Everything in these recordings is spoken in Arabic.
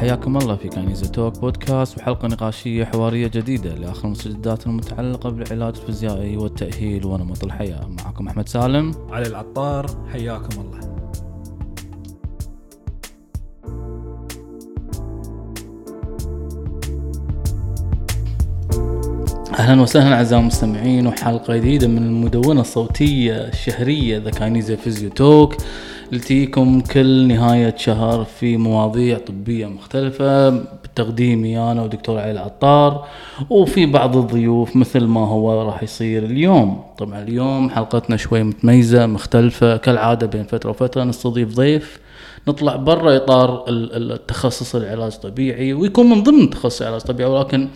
حياكم الله في كاينيزا talk podcast وحلقة نقاشية حوارية جديدة لآخر المستجدات المتعلقة بالعلاج الفيزيائي والتأهيل ونمط الحياة. معكم أحمد سالم. علي العطار حياكم الله. أهلا وسهلا أعزائي المستمعين وحلقة جديدة من المدونة الصوتية الشهرية the كاينيزا physio talk اللي تجيكم كل نهاية شهر في مواضيع طبية مختلفة بتقديمي أنا ودكتور علي العطار وفي بعض الضيوف مثل ما هو راح يصير اليوم. طبعا اليوم حلقتنا شوي متميزة مختلفة كالعادة بين فترة وفترة نستضيف ضيف نطلع برا ال- التخصص العلاج الطبيعي ويكون من ضمن تخصص العلاج الطبيعي ولكن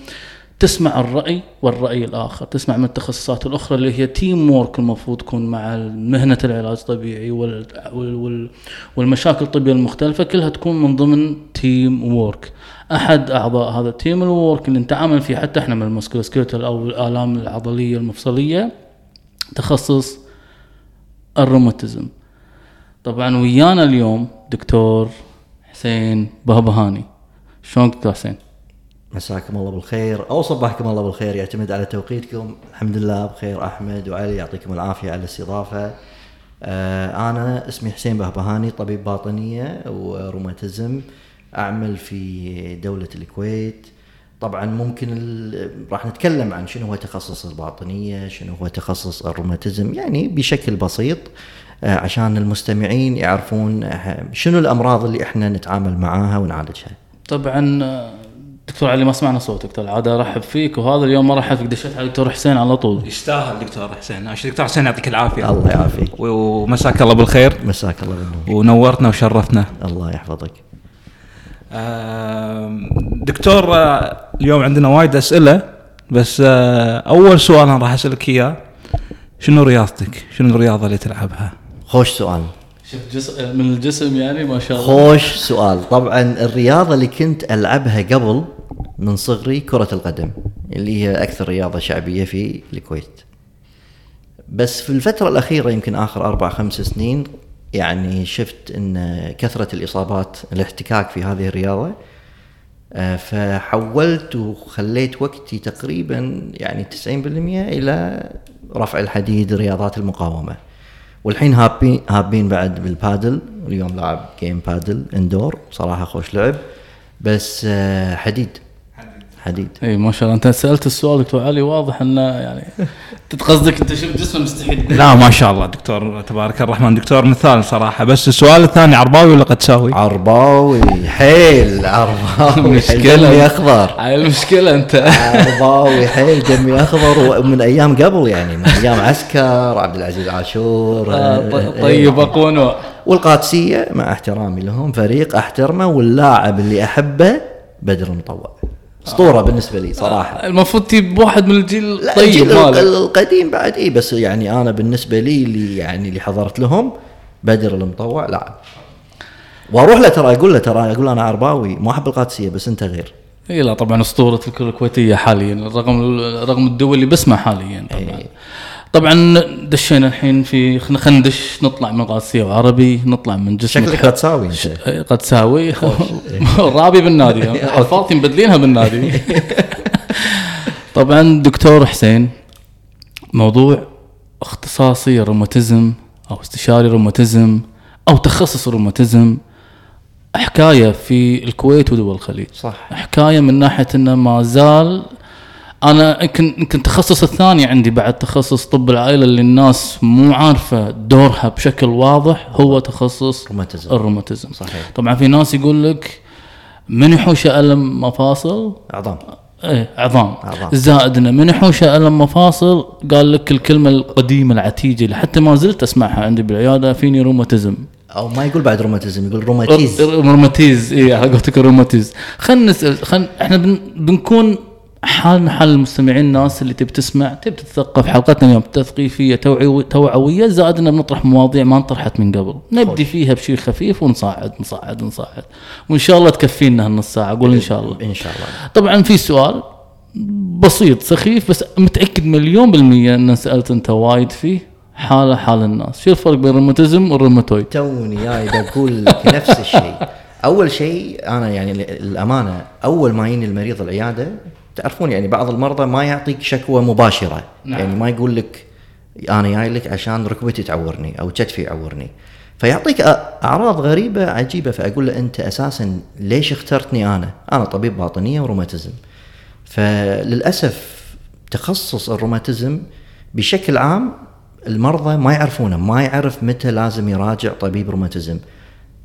تسمع الرأي والرأي الآخر تسمع من التخصصات الأخرى اللي هي teamwork المفروض تكون مع مهنة العلاج الطبيعي وال وال وال والمشاكل الطبية المختلفة كلها تكون من ضمن teamwork أحد أعضاء هذا ال team ال work اللي نتعامل فيه حتى إحنا من ال musculoskeletal أو الآلام العضلية المفصلية تخصص الروماتيزم. طبعا ويانا اليوم دكتور حسين بهبهاني. شلونك دكتور حسين؟ مساكم الله بالخير أو صبحكم الله بالخير. يعتمد على توقيتكم. الحمد لله بخير. أحمد وعلي يعطيكم العافية على الاستضافة. آه أنا اسمي حسين بهبهاني طبيب باطنية وروماتيزم. أعمل في دولة الكويت. طبعا ممكن ال- راح نتكلم عن شنو هو تخصص الباطنية شنو هو تخصص الروماتيزم يعني بشكل بسيط آه عشان المستمعين يعرفون آه، شنو الأمراض اللي إحنا نتعامل معاها ونعالجها. طبعا دكتور علي ما سمعنا صوتك ترى العاده أرحب فيك وهذا اليوم ما رحب فيك دشيت على دكتور حسين على طول. يستاهل دكتور حسين. عشان دكتور حسين يعطيك العافية. الله يعافيك. ومساك الله بالخير. مساك الله بالنور ونورتنا وشرفتنا الله يحفظك. دكتور آه، اليوم عندنا وايد أسئلة بس آه، أول سؤال أنا راح أسألك إياه شنو رياضتك؟ شنو الرياضة اللي تلعبها؟ خوش سؤال. شفت جزء من الجسم يعني ما شاء الله. خوش سؤال. طبعا الرياضة اللي كنت ألعبها قبل من صغري كرة القدم اللي هي أكثر رياضة شعبية في الكويت. بس في الفترة الأخيرة يمكن آخر أربع خمس سنين يعني شفت أن كثرة الإصابات الاحتكاك في هذه الرياضة آه، فحولت وخليت وقتي تقريبا يعني 90% إلى رفع الحديد رياضات المقاومة. والحين هابّين هابّين بعد بالبادل واليوم لاعب game padel indoor صراحة خوش لعب. بس آه، حديد. حديد. إي ما شاء الله. أنت سألت السؤال دكتور علي واضح إنه يعني قصدك أنت شفت جسم مستحيل. لا ما شاء الله دكتور تبارك الرحمن. دكتور مثال صراحة. بس السؤال الثاني عرباوي ولا قدساوي؟ عرباوي. حيل عرباوي. حيل مشكلة. دمي اخضر هاي المشكلة أنت. عرباوي حيل دمي اخضر ومن أيام قبل يعني من أيام عسكر عبد العزيز عاشور آه، آه، طيب إيه. اقون والقادسية مع احترامي لهم فريق أحترمه واللاعب اللي أحبه بدر المطوع. أسطورة بالنسبة لي صراحة. المفروض تجيب واحد من الجيل لا الطيب الجيل مالك. القديم بعد. اي بس يعني أنا بالنسبة لي اللي يعني اللي حضرت لهم بدر المطوع. لاعب وأروح له ترى أقول له ترى أقول أنا عرباوي ما أحب القادسية بس أنت غير. اي لا طبعا أسطورة الكره الكويتيه حاليا رغم رغم الدول اللي باسمها حاليا طبعا. إيه. طبعا دشينا الحين في خلينا ندش نطلع من قادسية وعربي نطلع من جسم شكلك أنت. إيه، قد ساوي رابي بالنادي. حفاظتي مبدلينها بالنادي. طبعا دكتور حسين موضوع اختصاصي روماتيزم أو استشاري روماتيزم أو تخصص روماتيزم حكاية في الكويت ودول الخليج. صح. حكاية من ناحية إنه ما زال أنا يمكن يمكن التخصص الثاني عندي بعد تخصص طب العائلة اللي الناس مو عارفة دورها بشكل واضح هو تخصص روماتيزم. الروماتيزم. صحيح. طبعا في ناس يقول لك من يحوشه ألم مفاصل؟ عظام. إيه عظام. عظام. زائد انه من يحوشه ألم مفاصل؟ قال لك الكلمة القديمة العتيجة اللي حتى ما زلت أسمعها عندي بالعيادة فيني روماتيزم. أو ما يقول بعد روماتيزم يقول روماتيز. روماتيز اي على قولتك الروماتيز خلينا نسال خل... إحنا بن... بنكون حالنا حال المستمعين الناس اللي تبي تسمع تبي تتثقف حلقتنا اليوم تثقيفية توعوي... توعوية زائد ان بنطرح مواضيع ما انطرحت من قبل. نبدي فيها بشيء خفيف ونصعد نصعد نصعد. وإن شاء الله تكفينا هالنص ساعة قول إن شاء الله. إن شاء الله. طبعا في سؤال بسيط سخيف بس متأكد مليون بالمية إن سألت أنت وايد فيه. حاله حال الناس. شو الفرق بين الروماتيزم والروماتويد؟ توني جاي بقول لك نفس الشيء. أول شيء أنا يعني الأمانة أول ما يجيني المريض العيادة تعرفون يعني بعض المرضى ما يعطيك شكوى مباشرة نعم. يعني ما يقول لك أنا جاي لك عشان ركبتي تعورني أو كتفي يعورني فيعطيك أعراض غريبة عجيبة فأقول له أنت أساسا ليش اخترتني أنا؟ أنا طبيب باطنية وروماتيزم. فللأسف تخصص الروماتيزم بشكل عام المرضى ما يعرفونه ما يعرف متى لازم يراجع طبيب روماتيزم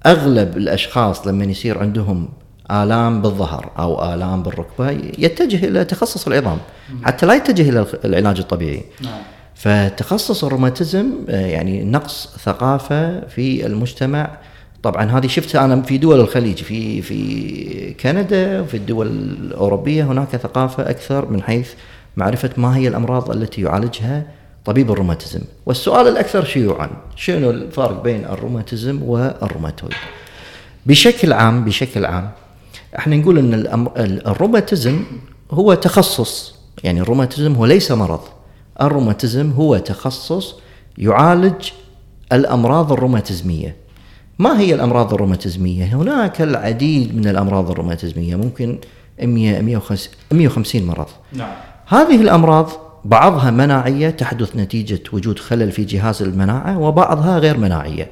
أغلب الأشخاص لما يصير عندهم آلام بالظهر أو آلام بالركبة يتجه إلى تخصص العظام. حتى لا يتجه إلى العلاج الطبيعي. نعم. فتخصص الروماتيزم آه، يعني نقص ثقافة في المجتمع. طبعا هذه شفتها أنا في دول الخليج في في كندا وفي الدول الأوروبية هناك ثقافة أكثر من حيث معرفة ما هي الأمراض التي يعالجها طبيب الروماتيزم. والسؤال الأكثر شيوعا شنو الفرق بين الروماتيزم والروماتويد؟ بشكل عام بشكل عام إحنا نقول ان الروماتيزم هو تخصص يعني الروماتيزم هو ليس مرض. الروماتيزم هو تخصص يعالج الأمراض الروماتيزمية. ما هي الأمراض الروماتيزمية؟ هناك العديد من الأمراض الروماتيزمية ممكن 100 150 150 مرض. نعم. هذه الأمراض بعضها مناعية تحدث نتيجة وجود خلل في جهاز المناعة وبعضها غير مناعية.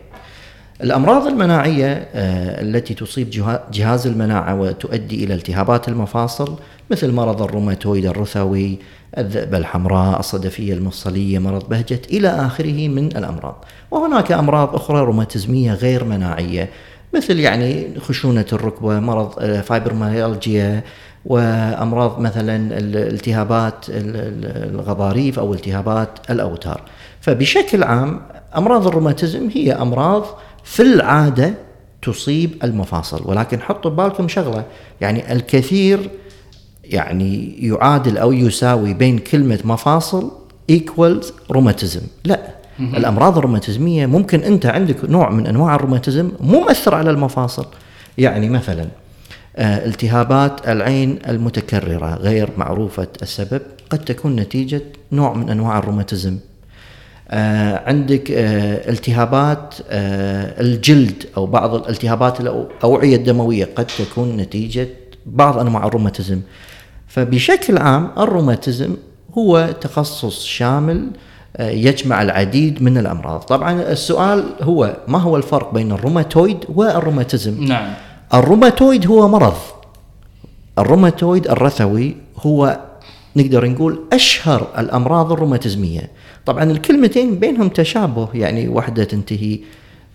الأمراض المناعية آه، التي تصيب جها- جهاز المناعة وتؤدي إلى التهابات المفاصل مثل مرض الروماتويد الرثوي، الذئبه الحمراء، الصدفية المفصلية، مرض بهجة إلى آخره من الأمراض. وهناك أمراض أخرى روماتيزمية غير مناعية مثل يعني خشونة الركبة، مرض آه، فايبروميالجيا، وأمراض مثلا الالتهابات ال- ال- الغضاريف أو التهابات الأوتار. فبشكل عام أمراض الروماتيزم هي أمراض في العادة تصيب المفاصل ولكن حطوا ببالكم شغلة يعني الكثير يعني يعادل أو يساوي بين كلمة مفاصل equals روماتيزم لا الأمراض الروماتيزمية ممكن أنت عندك نوع من أنواع الروماتيزم مو مؤثر على المفاصل. يعني مثلا آه، التهابات العين المتكررة غير معروفة السبب قد تكون نتيجة نوع من أنواع الروماتيزم. عندك آه، التهابات آه، الجلد أو بعض الالتهابات الأوعية الدموية قد تكون نتيجة بعض أنواع الروماتيزم. فبشكل عام الروماتيزم هو تخصص شامل آه، يجمع العديد من الأمراض. طبعا السؤال هو ما هو الفرق بين الروماتويد والروماتيزم؟ نعم. الروماتويد هو مرض. الروماتويد الرثوي هو نقدر نقول أشهر الأمراض الروماتيزمية. طبعا الكلمتين بينهم تشابه يعني واحدة تنتهي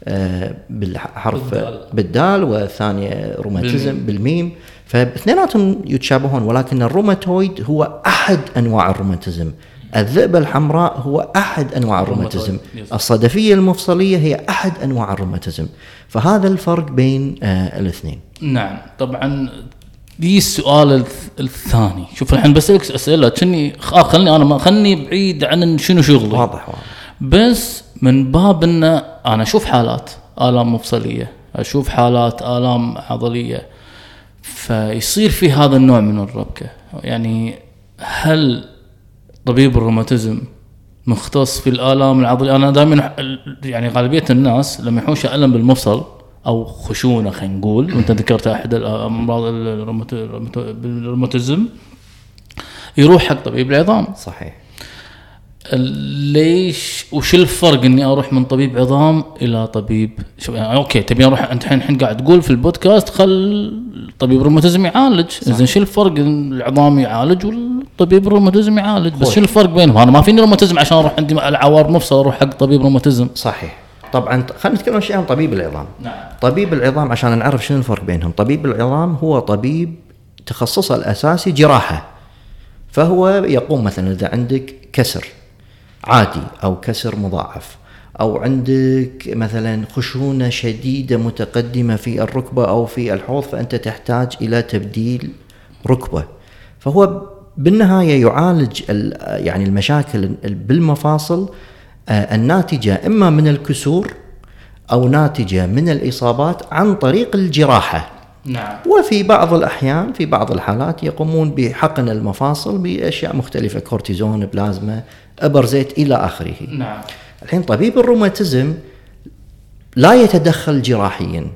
آه، بالحرف بالدال. بالدال والثانية روماتيزم بالميم. فاثنيناتهم يتشابهون ولكن الروماتويد هو أحد أنواع الروماتيزم. الذئبة الحمراء هو أحد أنواع الروماتيزم. الصدفية المفصلية هي أحد أنواع الروماتيزم. فهذا الفرق بين آه الاثنين. نعم. طبعا دي السؤال الث- الثاني. شوف الحين بسألك اسئله كني آه خلني أنا ما خلني بعيد عن شنو شغلي. واضح واضح. بس من باب ان أنا أشوف حالات آلام مفصلية أشوف حالات آلام عضلية فيصير في هذا النوع من الربكة. يعني هل طبيب الروماتيزم مختص في الآلام العضلية؟ أنا دائما يعني غالبية الناس لما يحوش الم بالمفصل أو خشونة خلينا نقول. وأنت ذكرت أحد الامراض بالروماتيزم يروح حق طبيب العظام. صحيح. ليش وش الفرق إني أروح من طبيب عظام إلى طبيب شو يعني أوكي تبي أروح أنت الحين الحين قاعد تقول في البودكاست خل طبيب الروماتيزم يعالج. زين شو الفرق العظام يعالج والطبيب الروماتيزم يعالج؟ بس. شو الفرق بينهم؟ أنا ما فيني روماتيزم عشان أروح عندي العوار مفصل أروح حق طبيب روماتيزم صحيح. طبعا خلينا نتكلم شيء عن طبيب العظام. نعم. طبيب العظام عشان نعرف شنو الفرق بينهم طبيب العظام هو طبيب تخصصه الأساسي جراحة. فهو يقوم مثلا إذا عندك كسر عادي أو كسر مضاعف أو عندك مثلا خشونة شديدة متقدمة في الركبة أو في الحوض فأنت تحتاج إلى تبديل ركبة. فهو بالنهاية يعالج ال- يعني المشاكل بالمفاصل آه، الناتجة إما من الكسور أو ناتجة من الإصابات عن طريق الجراحة. نعم. وفي بعض الأحيان في بعض الحالات يقومون بحقن المفاصل بأشياء مختلفة كورتيزون بلازما إبر زيت إلى آخره. نعم. الحين طبيب الروماتيزم لا يتدخل جراحيا.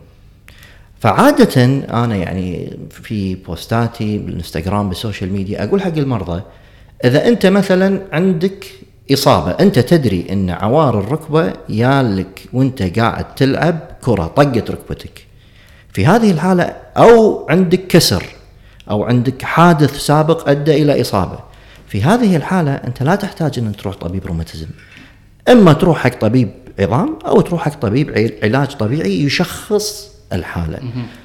فعادة أنا يعني في posts اتي بالإنستغرام بالسوشيال ميديا أقول حق المرضى إذا أنت مثلا عندك إصابة. أنت تدري أن عوار الركبة يالك وأنت قاعد تلعب كرة طقت ركبتك. في هذه الحالة أو عندك كسر أو عندك حادث سابق أدى إلى إصابة. في هذه الحالة أنت لا تحتاج أن تروح طبيب روماتيزم. إما تروح حق طبيب عظام أو تروح حق طبيب علاج طبيعي يشخص الحالة.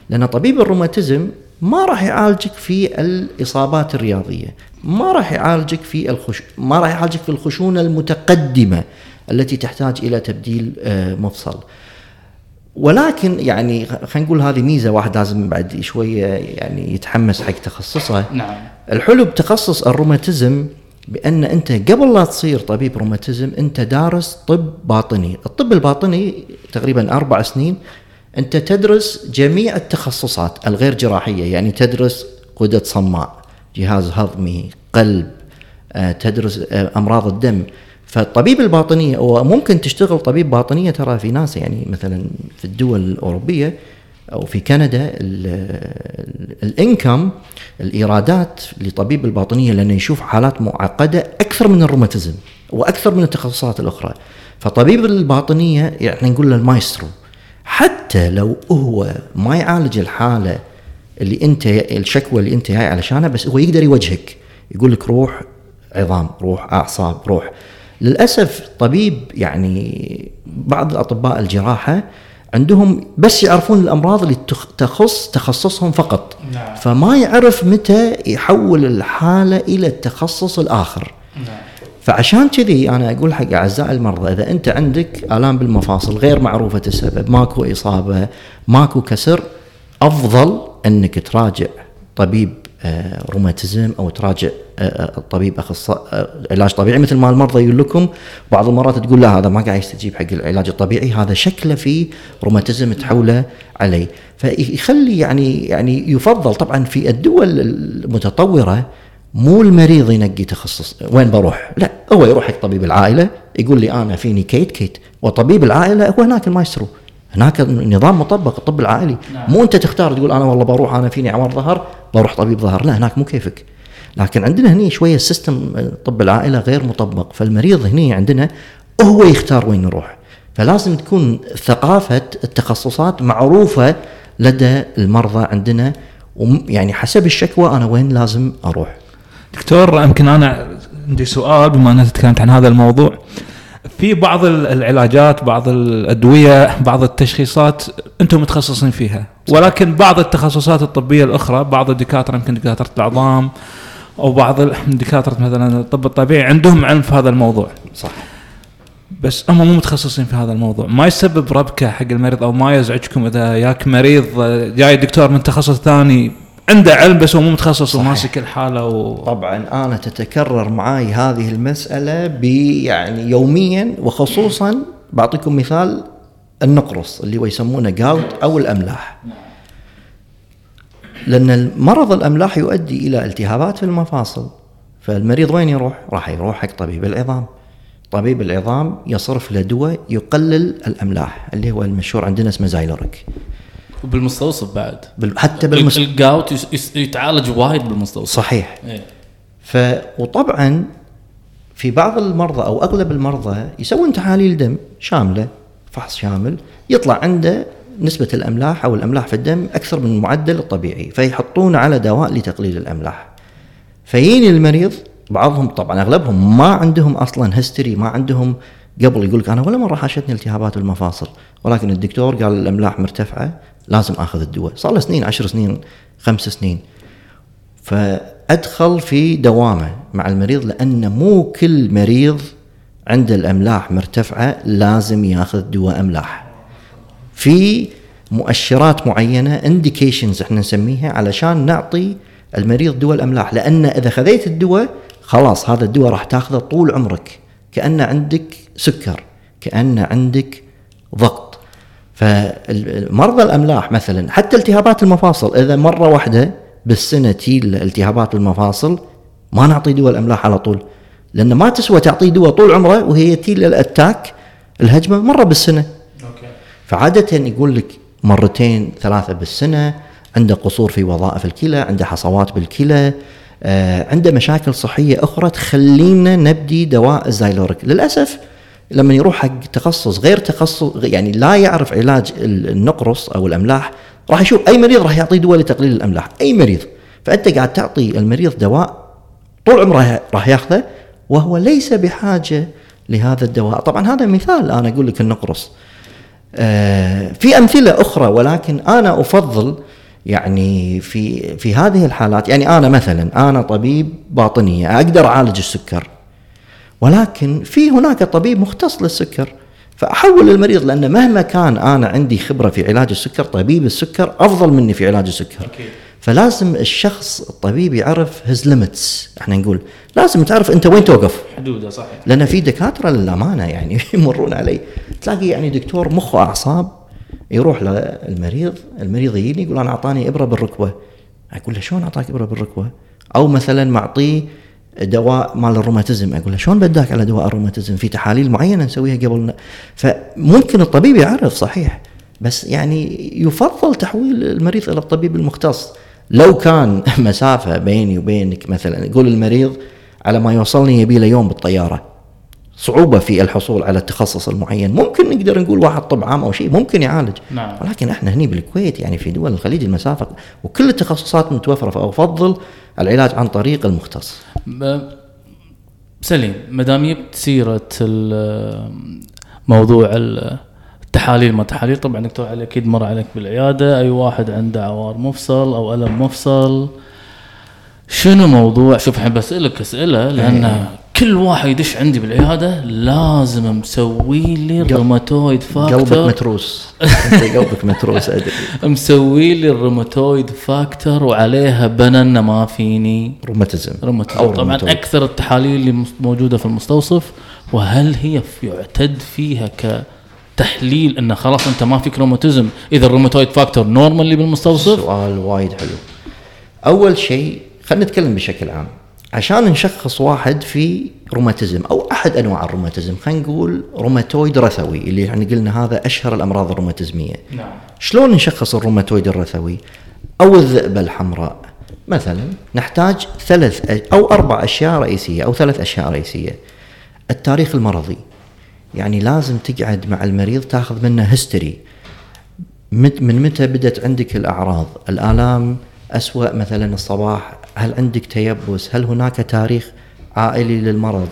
لأن طبيب الروماتيزم ما راح يعالجك في الإصابات الرياضية ما راح يعالجك في الخش... ما راح يعالجك في الخشونة المتقدمة التي تحتاج إلى تبديل آه، مفصل. ولكن يعني خلينا نقول هذه ميزة واحد لازم بعد شوية يعني يتحمس حق تخصصه. نعم. الحلو بتخصص الروماتيزم بأن أنت قبل لا تصير طبيب روماتيزم أنت دارس طب باطني، الطب الباطني تقريبا أربع سنين أنت تدرس جميع التخصصات الغير جراحية يعني تدرس غدد صماء، جهاز هضمي، قلب، آه، تدرس آه، أمراض الدم. فالطبيب الباطنية هو ممكن تشتغل طبيب باطنية ترى في ناس يعني مثلا في الدول الأوروبية أو في كندا ال- الإنكم الإيرادات لطبيب الباطنية لأنه يشوف حالات معقدة أكثر من الروماتيزم وأكثر من التخصصات الأخرى. فطبيب الباطنية يعني نقول له المايسترو. حتى لو هو ما يعالج الحالة اللي انت الشكوى اللي انت جاي علشانها بس هو يقدر يوجهك يقول لك روح عظام روح أعصاب روح للأسف طبيب يعني بعض الاطباء الجراحة عندهم بس يعرفون الأمراض اللي تخ- تخص تخصصهم فقط نعم. فما يعرف متى يحول الحالة إلى التخصص الآخر نعم. فعشان كذي أنا أقول حق اعزائي المرضى إذا أنت عندك آلام بالمفاصل غير معروفة السبب ماكو إصابة ماكو كسر أفضل إنك تراجع طبيب آه، روماتيزم أو تراجع آه، آه، طبيب اخصائي آه، علاج طبيعي مثل ما المرضى يقول لكم. بعض المرات تقول لا هذا ما قاعد يستجيب حق العلاج الطبيعي هذا شكله في روماتيزم تحوله عليه. فيخلي يعني يعني يفضل طبعا في الدول المتطورة مو المريض ينقي تخصص وين بروح؟ لا هو يروح حق طبيب العائلة يقول لي أنا فيني كيت كيت وطبيب العائلة هو هناك المايسترو. هناك النظام مطبق الطب العائلي. نعم. مو أنت تختار تقول أنا والله بروح أنا فيني عوار ظهر بروح طبيب ظهر. لا هناك مو كيفك. لكن عندنا هني شوية ال system طب العائلة غير مطبق. فالمريض هني عندنا هو يختار وين يروح. فلازم تكون ثقافة التخصصات معروفة لدى المرضى عندنا وم- يعني حسب الشكوى أنا وين لازم أروح. دكتور يمكن أنا عندي سؤال بما انك تكلمت عن هذا الموضوع. في بعض ال- العلاجات بعض الأدوية بعض التشخيصات أنتم متخصصين فيها. ولكن بعض التخصصات الطبية الأخرى بعض الدكاترة يمكن دكاترة العظام أو بعض دكاترة مثلا الطب الطبيعي عندهم علم في هذا الموضوع. صح. بس هم مو متخصصين في هذا الموضوع. ما يسبب ربكة حق المريض أو ما يزعجكم إذا ياك مريض جاي دكتور من تخصص ثاني عنده علم بس هو مو متخصص. وماسك الحالة و... طبعا أنا تتكرر معي هذه المسألة ب يعني يوميا وخصوصا بعطيكم مثال النقرص اللي هو يسمونه جاوت أو الأملاح لأن مرض الأملاح يؤدي إلى التهابات في المفاصل فالمريض وين يروح؟ راح يروح حق طبيب العظام طبيب العظام يصرف له دواء يقلل الأملاح اللي هو المشهور عندنا اسمه زايلوريك وبالمستوصف بعد. بال- حتى بالمس... ال gout يس- يس- يتعالج وايد بالمستوصف. صحيح. إيه. ف وطبعا في بعض المرضى أو أغلب المرضى يسوون تحاليل دم شاملة فحص شامل يطلع عنده نسبة الأملاح أو الأملاح في الدم أكثر من المعدل الطبيعي فيحطون على دواء لتقليل الأملاح. فيجيني المريض بعضهم طبعا أغلبهم ما عندهم أصلا history ما عندهم قبل يقول لك أنا ولا مرة حاشتني التهابات بالمفاصل ولكن الدكتور قال الأملاح مرتفعة لازم آخذ الدواء. صار له سنين عشر سنين خمس سنين. فأدخل في دوامة مع المريض لأن مو كل مريض عنده الأملاح مرتفعة لازم ياخذ دواء أملاح. في مؤشرات معينة انديكيشنز إحنا نسميها علشان نعطي المريض دواء الأملاح. لأن إذا خذيت الدواء خلاص هذا الدواء راح تاخذه طول عمرك. كانه عندك سكر كانه عندك ضغط. فمرضى الأملاح مثلا حتى التهابات المفاصل إذا مرة واحدة بالسنة تييله التهابات المفاصل ما نعطي دواء الأملاح على طول لأن ما تسوى تعطيه دواء طول عمره وهي تييله ال attack الهجمة مرة بالسنة. okay. فعادة يقول لك مرتين ثلاثة بالسنة عنده قصور في وظائف الكلى عنده حصوات بالكلى آه، عنده مشاكل صحية أخرى تخلينا نبدي دواء الزايلوريك. للأسف لما يروح حق تخصص غير تخصص يعني لا يعرف علاج النقرص أو الأملاح راح يشوف أي مريض راح يعطيه دواء لتقليل الأملاح أي مريض. فأنت قاعد تعطي المريض دواء طول عمره راح ياخذه وهو ليس بحاجة لهذا الدواء. طبعا هذا مثال أنا أقول لك النقرص آه، في أمثلة أخرى ولكن أنا أفضل يعني في في هذه الحالات. يعني أنا مثلا أنا طبيب باطنية أقدر أعالج السكر. ولكن في هناك طبيب مختص للسكر. فأحول المريض لأن مهما كان أنا عندي خبرة في علاج السكر طبيب السكر أفضل مني في علاج السكر. فلازم الشخص الطبيب يعرف هز ليمتس إحنا نقول لازم تعرف أنت وين توقف. حدودة صحيح. لأن في دكاترة للأمانة يعني يمرون علي. تلاقي يعني دكتور مخ واعصاب يروح للمريض المريض يجيني يقول أنا أعطاني إبرة بالركبة. أقول له شلون أعطاك إبرة بالركبة؟ أو مثلا معطيه دواء مال الروماتيزم. أقول له شلون بداك على دواء الروماتيزم؟ في تحاليل معينة نسويها قبل فممكن الطبيب يعرف صحيح. بس يعني يفضل تحويل المريض إلى الطبيب المختص. لو كان مسافة بيني وبينك مثلا يقول المريض على ما يوصلني يبي له يوم بالطيارة. صعوبة في الحصول على التخصص المعين. ممكن نقدر نقول واحد طب عام أو شيء ممكن يعالج. نعم. ولكن إحنا هني بالكويت يعني في دول الخليج المسافة وكل التخصصات متوفرة. فأفضل العلاج عن طريق المختص. سليم ما دام جبت سيرة موضوع التحاليل ما تحاليل طبعا دكتور علي أكيد مر عليك بالعيادة أي واحد عنده عوار مفصل أو ألم مفصل. شنو موضوع؟ شوف الحين بسألك أسئلة لأن كل واحد يدش عندي بالعيادة لازم مسوي لي ال rheumatoid factor. قلبك متروس. أنت قلبك متروس أدري. مسوي لي ال rheumatoid factor وعليها بننا ما فيني. روماتيزم. روماتيزم. طبعا. أكثر التحاليل اللي موجودة في المستوصف وهل هي يعتد فيها كتحليل انه خلاص أنت ما فيك روماتيزم؟ إذا ال rheumatoid factor normal اللي بالمستوصف. سؤال وايد حلو. أول شيء خلينا نتكلم بشكل عام. عشان نشخص واحد في روماتيزم أو أحد أنواع الروماتيزم خلينا نقول روماتويد رثوي اللي يعني قلنا هذا أشهر الأمراض الروماتيزمية. نعم. شلون نشخص الروماتويد الرثوي؟ أو الذئبه الحمراء. مثلا نحتاج ثلاث أو أربع أشياء رئيسية أو ثلاث أشياء رئيسية. التاريخ المرضي. يعني لازم تقعد مع المريض تاخذ منه history من متى بدت عندك الأعراض؟ الآلام أسوأ مثلا الصباح هل عندك تيبس؟ هل هناك تاريخ عائلي للمرض؟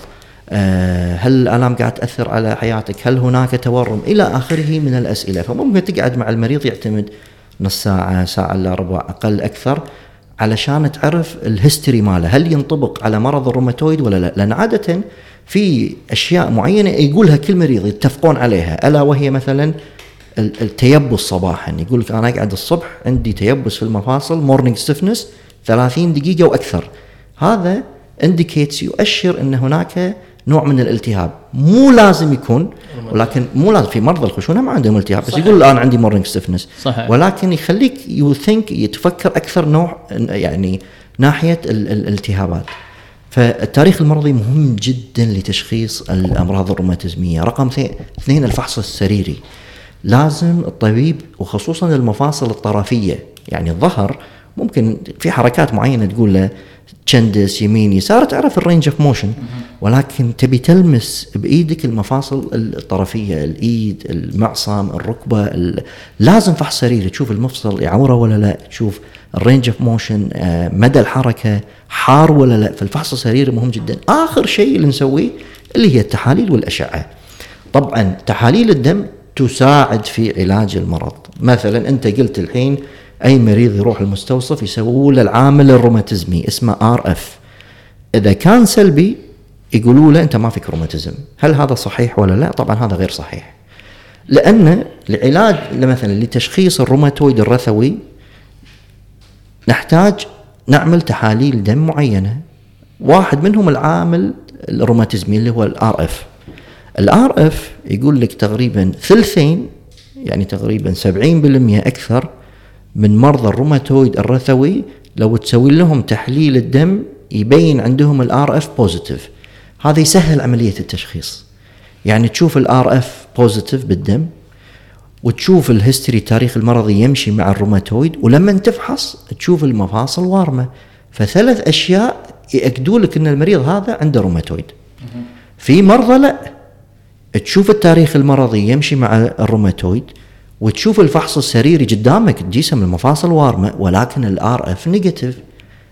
آه، هل الالام قاعد تأثر على حياتك؟ هل هناك تورم؟ إلى آخره من الأسئلة. فممكن تقعد مع المريض يعتمد نص ساعة ساعة الا ربع أقل أكثر علشان تعرف ال history ماله. هل ينطبق على مرض الروماتويد ولا لا؟ لأن عادة في أشياء معينة يقولها كل مريض يتفقون عليها ألا وهي مثلا التيبس صباحا يقول لك أنا أقعد الصبح عندي تيبس في المفاصل morning stiffness 30 دقيقة وأكثر هذا indicates يؤشر إن هناك نوع من الالتهاب. مو لازم يكون ولكن مو لازم في مرضى الخشونة ما عندهم التهاب بس يقول الآن عندي morning stiffness. ولكن يخليك you think يتفكر أكثر نوع يعني ناحية الالتهابات. فالتاريخ المرضي مهم جدا لتشخيص الأمراض الروماتيزمية. رقم اثنين الفحص السريري. لازم الطبيب وخصوصا المفاصل الطرفية يعني الظهر ممكن في حركات معينة تقول له تشندس يمين يسار تعرف ال range of motion ولكن تبي تلمس بإيدك المفاصل الطرفية الإيد المعصم الركبة لازم فحص سريري تشوف المفصل يعوره ولا لا تشوف ال range of motion مدى الحركة حار ولا لا. فالفحص السريري مهم جدا. آخر شيء اللي نسويه اللي هي التحاليل والأشعة. طبعا تحاليل الدم تساعد في علاج المرض. مثلا أنت قلت الحين أي مريض يروح المستوصف يسووا له العامل الروماتيزمي اسمه RF. إذا كان سلبي يقولوا له أنت ما فيك روماتيزم. هل هذا صحيح ولا لا؟ طبعا هذا غير صحيح. لأن العلاج مثلا لتشخيص الروماتويد الرثوي نحتاج نعمل تحاليل دم معينة. واحد منهم العامل الروماتيزمي اللي هو ال RF. ال RF يقول لك تقريبا ثلثين يعني تقريبا 70% أكثر من مرضى الروماتويد الرثوي لو تسوي لهم تحليل الدم يبين عندهم ال RF positive. هذا يسهل عملية التشخيص. يعني تشوف ال RF positive بالدم وتشوف ال history التاريخ المرضي يمشي مع الروماتويد ولما تفحص تشوف المفاصل وارمة. فثلاث أشياء يأكدوا لك إن المريض هذا عنده روماتويد. في مرضى لا. تشوف التاريخ المرضي يمشي مع الروماتويد وتشوف الفحص السريري قدامك الجسم المفاصل وارمه ولكن ال RF negative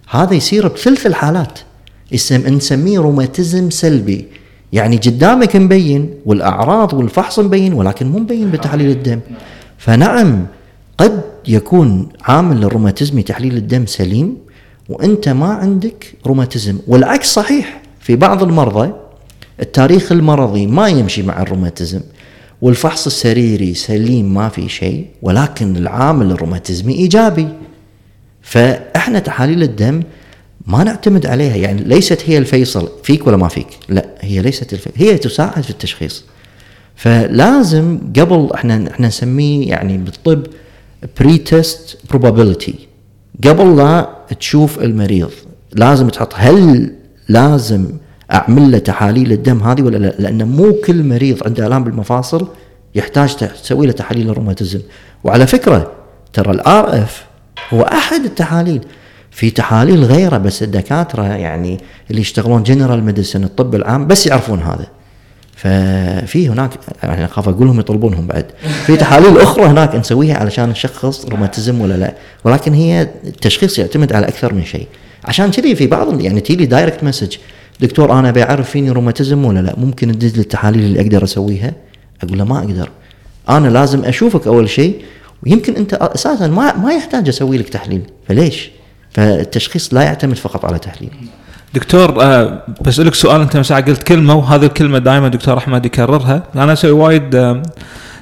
هذا يصير بثلث الحالات. اسم نسميه روماتيزم سلبي. يعني قدامك مبين والأعراض والفحص مبين ولكن مو مبين بتحليل الدم. فنعم قد يكون عامل الروماتيزمي تحليل الدم سليم وأنت ما عندك روماتيزم. والعكس صحيح في بعض المرضى التاريخ المرضي ما يمشي مع الروماتيزم والفحص السريري سليم ما في شيء ولكن العامل الروماتيزمي إيجابي. فإحنا تحاليل الدم ما نعتمد عليها يعني ليست هي الفيصل فيك ولا ما فيك؟ لا هي ليست الفيصل هي تساعد في التشخيص. فلازم قبل إحنا إحنا نسميه يعني بالطب pre-test probability. قبل لا تشوف المريض لازم تحط هل لازم أعمل له تحاليل الدم هذه ولا لا؟ لأن مو كل مريض عنده آلام بالمفاصل يحتاج تسوي له تحاليل الروماتيزم. وعلى فكرة ترى ال RF هو أحد التحاليل. في تحاليل غيره بس الدكاترة يعني اللي يشتغلون general medicine الطب العام بس يعرفون هذا. ففي هناك يعني أخاف أقول لهم يطلبونهم بعد. في تحاليل أخرى هناك نسويها علشان نشخص روماتيزم ولا لا. ولكن هي التشخيص يعتمد على أكثر من شيء. عشان كذي في بعض يعني تيلي direct message دكتور أنا بعرف فيني روماتيزم ولا لا؟ ممكن تدز لي التحاليل اللي أقدر أسويها؟ أقول له ما أقدر. أنا لازم أشوفك أول شيء ويمكن أنت أساسا ما ما يحتاج أسوي لك تحليل. فليش؟ فالتشخيص لا يعتمد فقط على تحليل. دكتور آه بسألك سؤال أنت مساء قلت كلمة وهذه الكلمة دائما دكتور أحمد يكررها. أنا أسوي وايد آه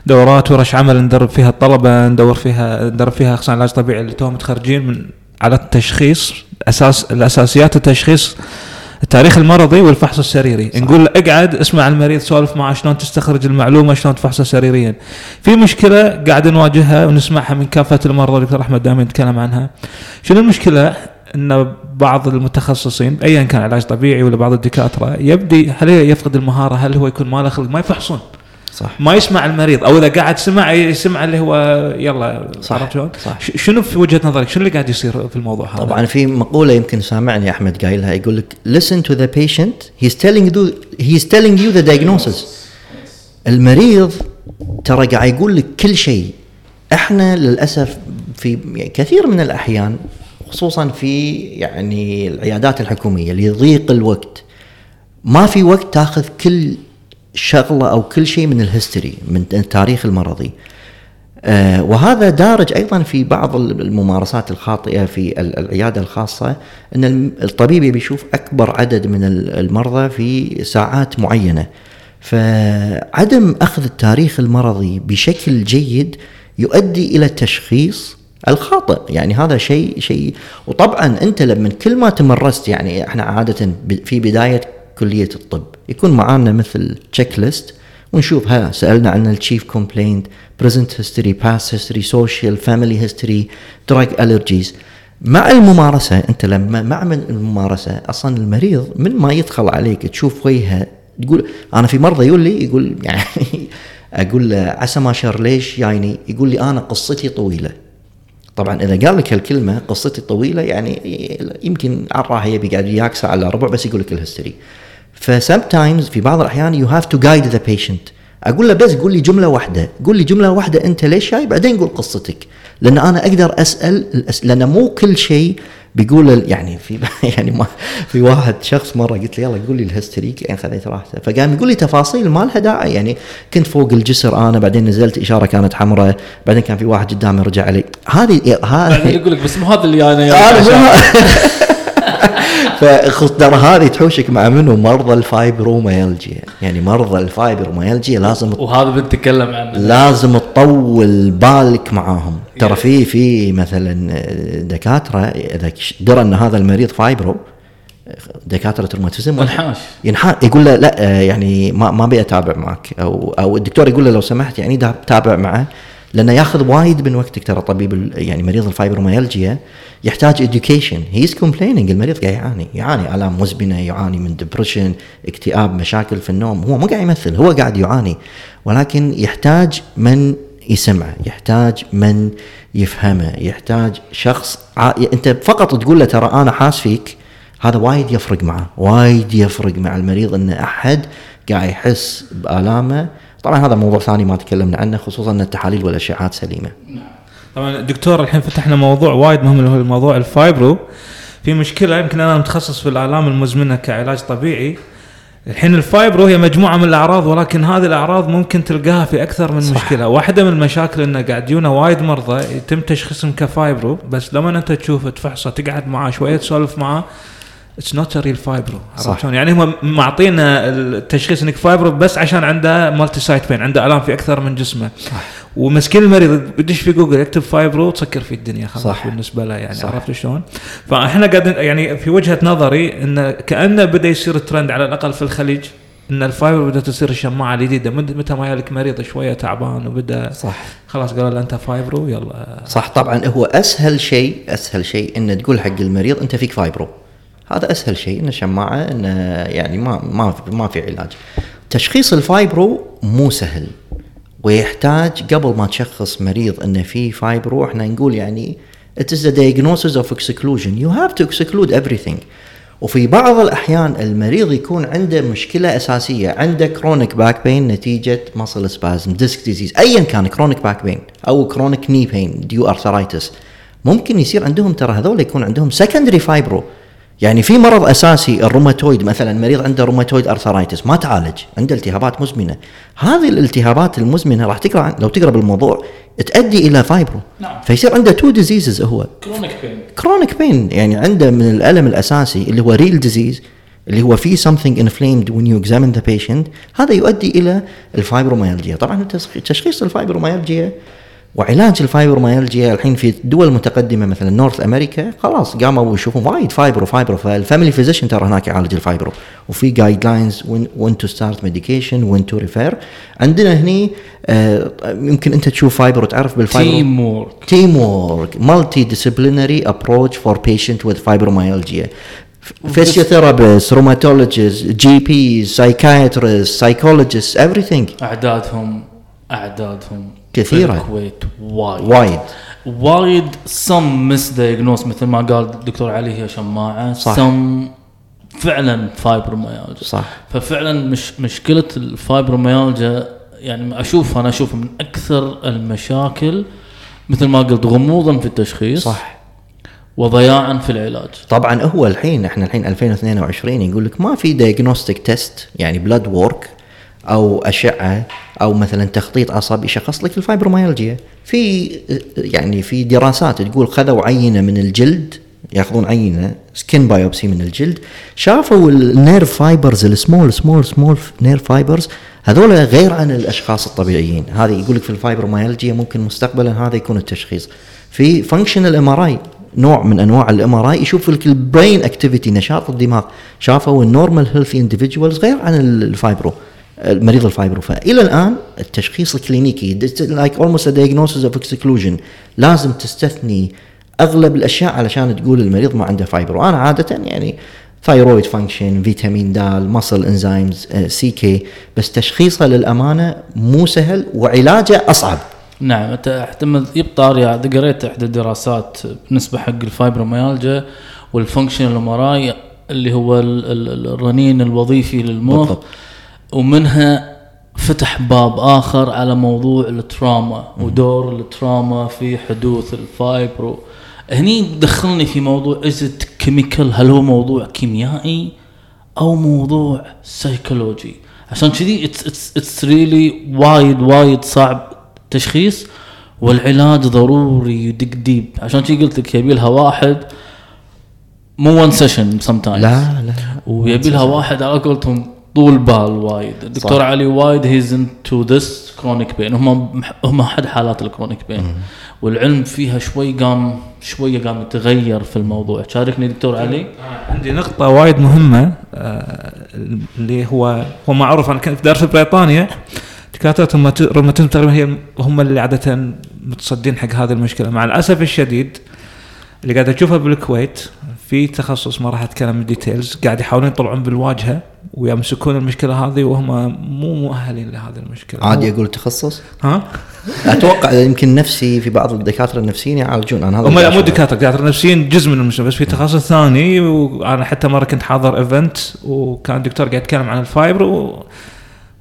دورات ورش عمل ندرب فيها الطلبة ندور فيها ندرب فيها أخصائيين علاج طبيعي اللي توهم متخرجين من على التشخيص. أساس الأساسيات التشخيص التاريخ المرضي والفحص السريري. صح. نقول له اقعد اسمع المريض سولف معه شلون تستخرج المعلومة شلون تفحصها سريريا. في مشكلة قاعد نواجهها ونسمعها من كافة المرضى دكتور أحمد دائما يتكلم عنها. شنو المشكلة؟ إن بعض المتخصصين ايا كان علاج طبيعي ولا بعض الدكاترة يبدي هل يفقد المهارة؟ هل هو يكون ما له خلق ما يفحصون. صح. ما يسمع المريض أو إذا قاعد سمع يسمع اللي هو يلا صح, صح. شنو في وجهة نظرك؟ شنو اللي قاعد يصير في الموضوع هذا؟ طبعا في مقولة يمكن سامعني أحمد قايلها يقول لك listen to the patient. He's telling you he's telling you the diagnosis. المريض ترى قاعد يقول لك كل شيء. إحنا للأسف في كثير من الأحيان خصوصا في يعني العيادات الحكومية ليضيق الوقت ما في وقت تاخذ كل شغلة أو كل شيء من الهيستوري من التاريخ المرضي. آه وهذا دارج أيضا في بعض الممارسات الخاطئة في العيادة الخاصة إن الطبيب يبي يشوف أكبر عدد من المرضى في ساعات معينة. فعدم أخذ التاريخ المرضي بشكل جيد يؤدي إلى التشخيص الخاطئ. يعني هذا شيء شيء. وطبعا أنت لما كل ما تمرست يعني إحنا عادة في بداية كلية الطب. يكون معانا مثل checklist ونشوف ها سألنا عن ال chief complaint present history past history social family history drug allergies مع الممارسة أنت لما مع من الممارسة أصلا المريض من ما يدخل عليك تشوف وجهه تقول أنا في مرضى يقول لي يقول يعني أقول له عسى ما شر ليش يعني؟ يقول لي أنا قصتي طويلة. طبعا إذا قال لك هالكلمه قصتي طويلة يعني يمكن عراها يبي قاعد وياك ساعه الا ربع بس يقول لك ال history ف sometimes في بعض الأحيان you have to guide the patient أقول له بس قول لي جملة واحدة. قول لي جملة واحدة. أنت ليش جاي بعدين قول قصتك. لأن أنا أقدر أسأل لأن مو كل شيء بيقول يعني في يعني ما في واحد شخص مرة قلت له يلا قول لي ال history. يعني خذيت راحته. فقام يقول لي تفاصيل ما لها داعي. يعني كنت فوق الجسر أنا بعدين نزلت إشارة كانت حمراء. بعدين كان في واحد قدامي رجع علي هذه هذه يقول لك بس مو هذا اللي أنا ترى هذه تحوشك مع منو؟ مرضى الفايبروميالجيا يعني مرضى الفايبروميالجيا لازم وهذا بنتكلم عنه. لازم تطول بالك معاهم. ترى في في مثلا دكاترة إذا درى إن هذا المريض fibro دكاترة الروماتيزم ينحاش. ينحاش. يقول له لا يعني ما ما أبي أتابع معك. أو أو الدكتور يقول له لو سمحت يعني تابع معه. لأنه ياخذ وايد من وقتك ترى طبيب يعني مريض الفايبروميالجيا يحتاج education he's complaining المريض قاعد يعاني. يعاني ألام مزمنة يعاني من depression اكتئاب مشاكل في النوم. هو مو قاعد يمثل هو قاعد يعاني. ولكن يحتاج من يسمعه يحتاج من يفهمه يحتاج شخص ع... أنت فقط تقول له ترى أنا حاس فيك هذا وايد يفرق معه وايد يفرق مع المريض إن أحد قاعد يحس بآلامه طبعا هذا موضوع ثاني ما تكلمنا عنه خصوصا إن التحاليل والاشعاعات سليمة. طبعا دكتور الحين فتحنا موضوع وايد مهم اللي هو موضوع ال fibro. في مشكلة يمكن أنا متخصص في الالام المزمنة كعلاج طبيعي. الحين ال fibro هي مجموعة من الأعراض ولكن هذه الأعراض ممكن تلقاها في أكثر من صح. مشكلة. واحدة من المشاكل انه قاعد يجونا وايد مرضى يتم تشخيصهم ك fibro. بس لما أنت تشوفه تفحصه تقعد معاه شوية تسولف معاه it's not real fibro عرفت شلون؟ يعني هم معطينا التشخيص إنك fibro بس عشان عنده multi-site pain عنده ألام في أكثر من جسمه. صح. ومسكين المريض بدش في جوجل يكتب fibro تسكر في الدنيا خلاص صح. بالنسبة له يعني صح. عرفت شلون؟ فإحنا قاعدين يعني في وجهة نظري انه كأنه بدأ يصير ترند على الأقل في الخليج إن ال fibro بدأت تصير الشماعة الجديدة. متى ما يالك مريض شوية تعبان وبدأ صح. خلاص قالوا له أنت fibro يلا. صح. طبعا هو أسهل شيء أسهل شيء انه تقول حق المريض أنت فيك fibro هذا أسهل شيء انه شماعه انه يعني ما ما في ما في علاج. تشخيص ال fibro مو سهل ويحتاج قبل ما تشخص مريض إنه في fibro إحنا نقول يعني it is a diagnosis of exclusion. You have to exclude everything. وفي بعض الأحيان المريض يكون عنده مشكلة أساسية عنده chronic back pain نتيجة muscle spasm disc disease ايا كان chronic back pain أو chronic knee pain due to arthritis ممكن يصير عندهم ترى هذول يكون عندهم secondary fibro يعني في مرض أساسي الروماتويد مثلا مريض عنده rheumatoid arthritis ما تعالج عنده التهابات مزمنة. هذه الالتهابات المزمنة راح تقرأ لو تقرأ بالموضوع تؤدي إلى fibro نعم. فيصير عنده two diseases هو. chronic pain chronic pain يعني عنده من الألم الأساسي اللي هو real disease اللي هو في something inflamed when you examine the patient. هذا يؤدي إلى الفايبروميالجيا طبعا تشخيص الفايبروميالجيا وعلاج الفايبروميالجيا الحين في دول متقدمة مثلا North America خلاص قاموا يشوفون وايد fibro fibro فال family physician ترى هناك يعالج ال fibro وفي guidelines when to start medication when to refer عندنا هني آه يمكن أنت تشوف fibro تعرف بال fibro teamwork teamwork multidisciplinary approach for patient with fibromyalgia physiotherapist rheumatologist GP psychiatrist psychologist everything. أعدادهم أعدادهم. كثيرة الكويت وايد وايد وايد some misdiagnosed مثل ما قال الدكتور علي هي شماعة. صح. سم فعلا فايبروميالجيا صح. ففعلا مش مشكلة الفايبروميالجيا يعني أشوف أنا أشوف من أكثر المشاكل مثل ما قلت غموضا في التشخيص صح. وضياعا في العلاج. طبعا هو الحين إحنا الحين 2022 يقول لك ما في diagnostic test يعني blood work أو أشعة أو مثلا تخطيط عصبي يشخص لك الفايبروميالجيا في يعني في دراسات تقول خذوا عينة من الجلد يأخذون عينة skin biopsy من الجلد شافوا ال nerve fibers ال small small small nerve fibers هذول غير عن الأشخاص الطبيعيين. هذه يقول لك في الفايبروميالجيا ممكن مستقبلا هذا يكون التشخيص. في functional MRI نوع من أنواع ال MRI يشوف لك ال brain activity نشاط الدماغ. شافوا ال normal healthy individuals غير عن ال fibro مريض ال fibro فإلى الآن التشخيص الكلينيكي like almost diagnosis of exclusion لازم تستثني أغلب الأشياء علشان تقول المريض ما عنده fibro أنا عادة يعني thyroid function فيتامين د muscle enzymes CK بس تشخيصه للأمانة مو سهل وعلاجه أصعب. نعم انت احتمال دكتور قريت إحدى الدراسات بالنسبة حق الفايبروميالجيا وال functional M اللي هو الرنين الوظيفي للمخ. بالضبط. ومنها فتح باب آخر على موضوع ال trauma ودور ال trauma في حدوث ال fibro. هني دخلني في موضوع is it chemical هل هو موضوع كيميائي أو موضوع سيكولوجي عشان كذي it's really وايد وايد صعب تشخيص والعلاج ضروري يدق deep عشان كذي قلت لك يبي لها واحد مو one session some لا لا ويبي لها واحد على قولتهم طول بال وايد. الدكتور صح. علي وايد he's into this chronic pain هم هم أحد حالات ال chronic pain والعلم فيها شوي قام شوية قام يتغير في الموضوع. شاركني دكتور علي؟ عندي نقطة وايد مهمة آه اللي هو هو معروف أنا كنت دارس في بريطانيا دكاترة الروماتيزم تقريبا هي هم اللي عادة متصدين حق هذه المشكلة. مع الأسف الشديد اللي قاعد اشوفها بالكويت في تخصص ما راح أتكلم details قاعد يحاولون يطلعون بالواجهة. ويمسكون المشكلة هذه وهم مو مؤهلين لهذه المشكلة. عادي أقول تخصص؟ ها؟ أتوقع يمكن نفسي في بعض الدكاترة النفسيين يعالجون. أنا هذا هم لا مو. دكاترة دكاترة نفسيين جزء من المشكلة بس في تخصص ثاني وأنا حتى مرة كنت حاضر event وكان دكتور قاعد يتكلم عن ال fibro...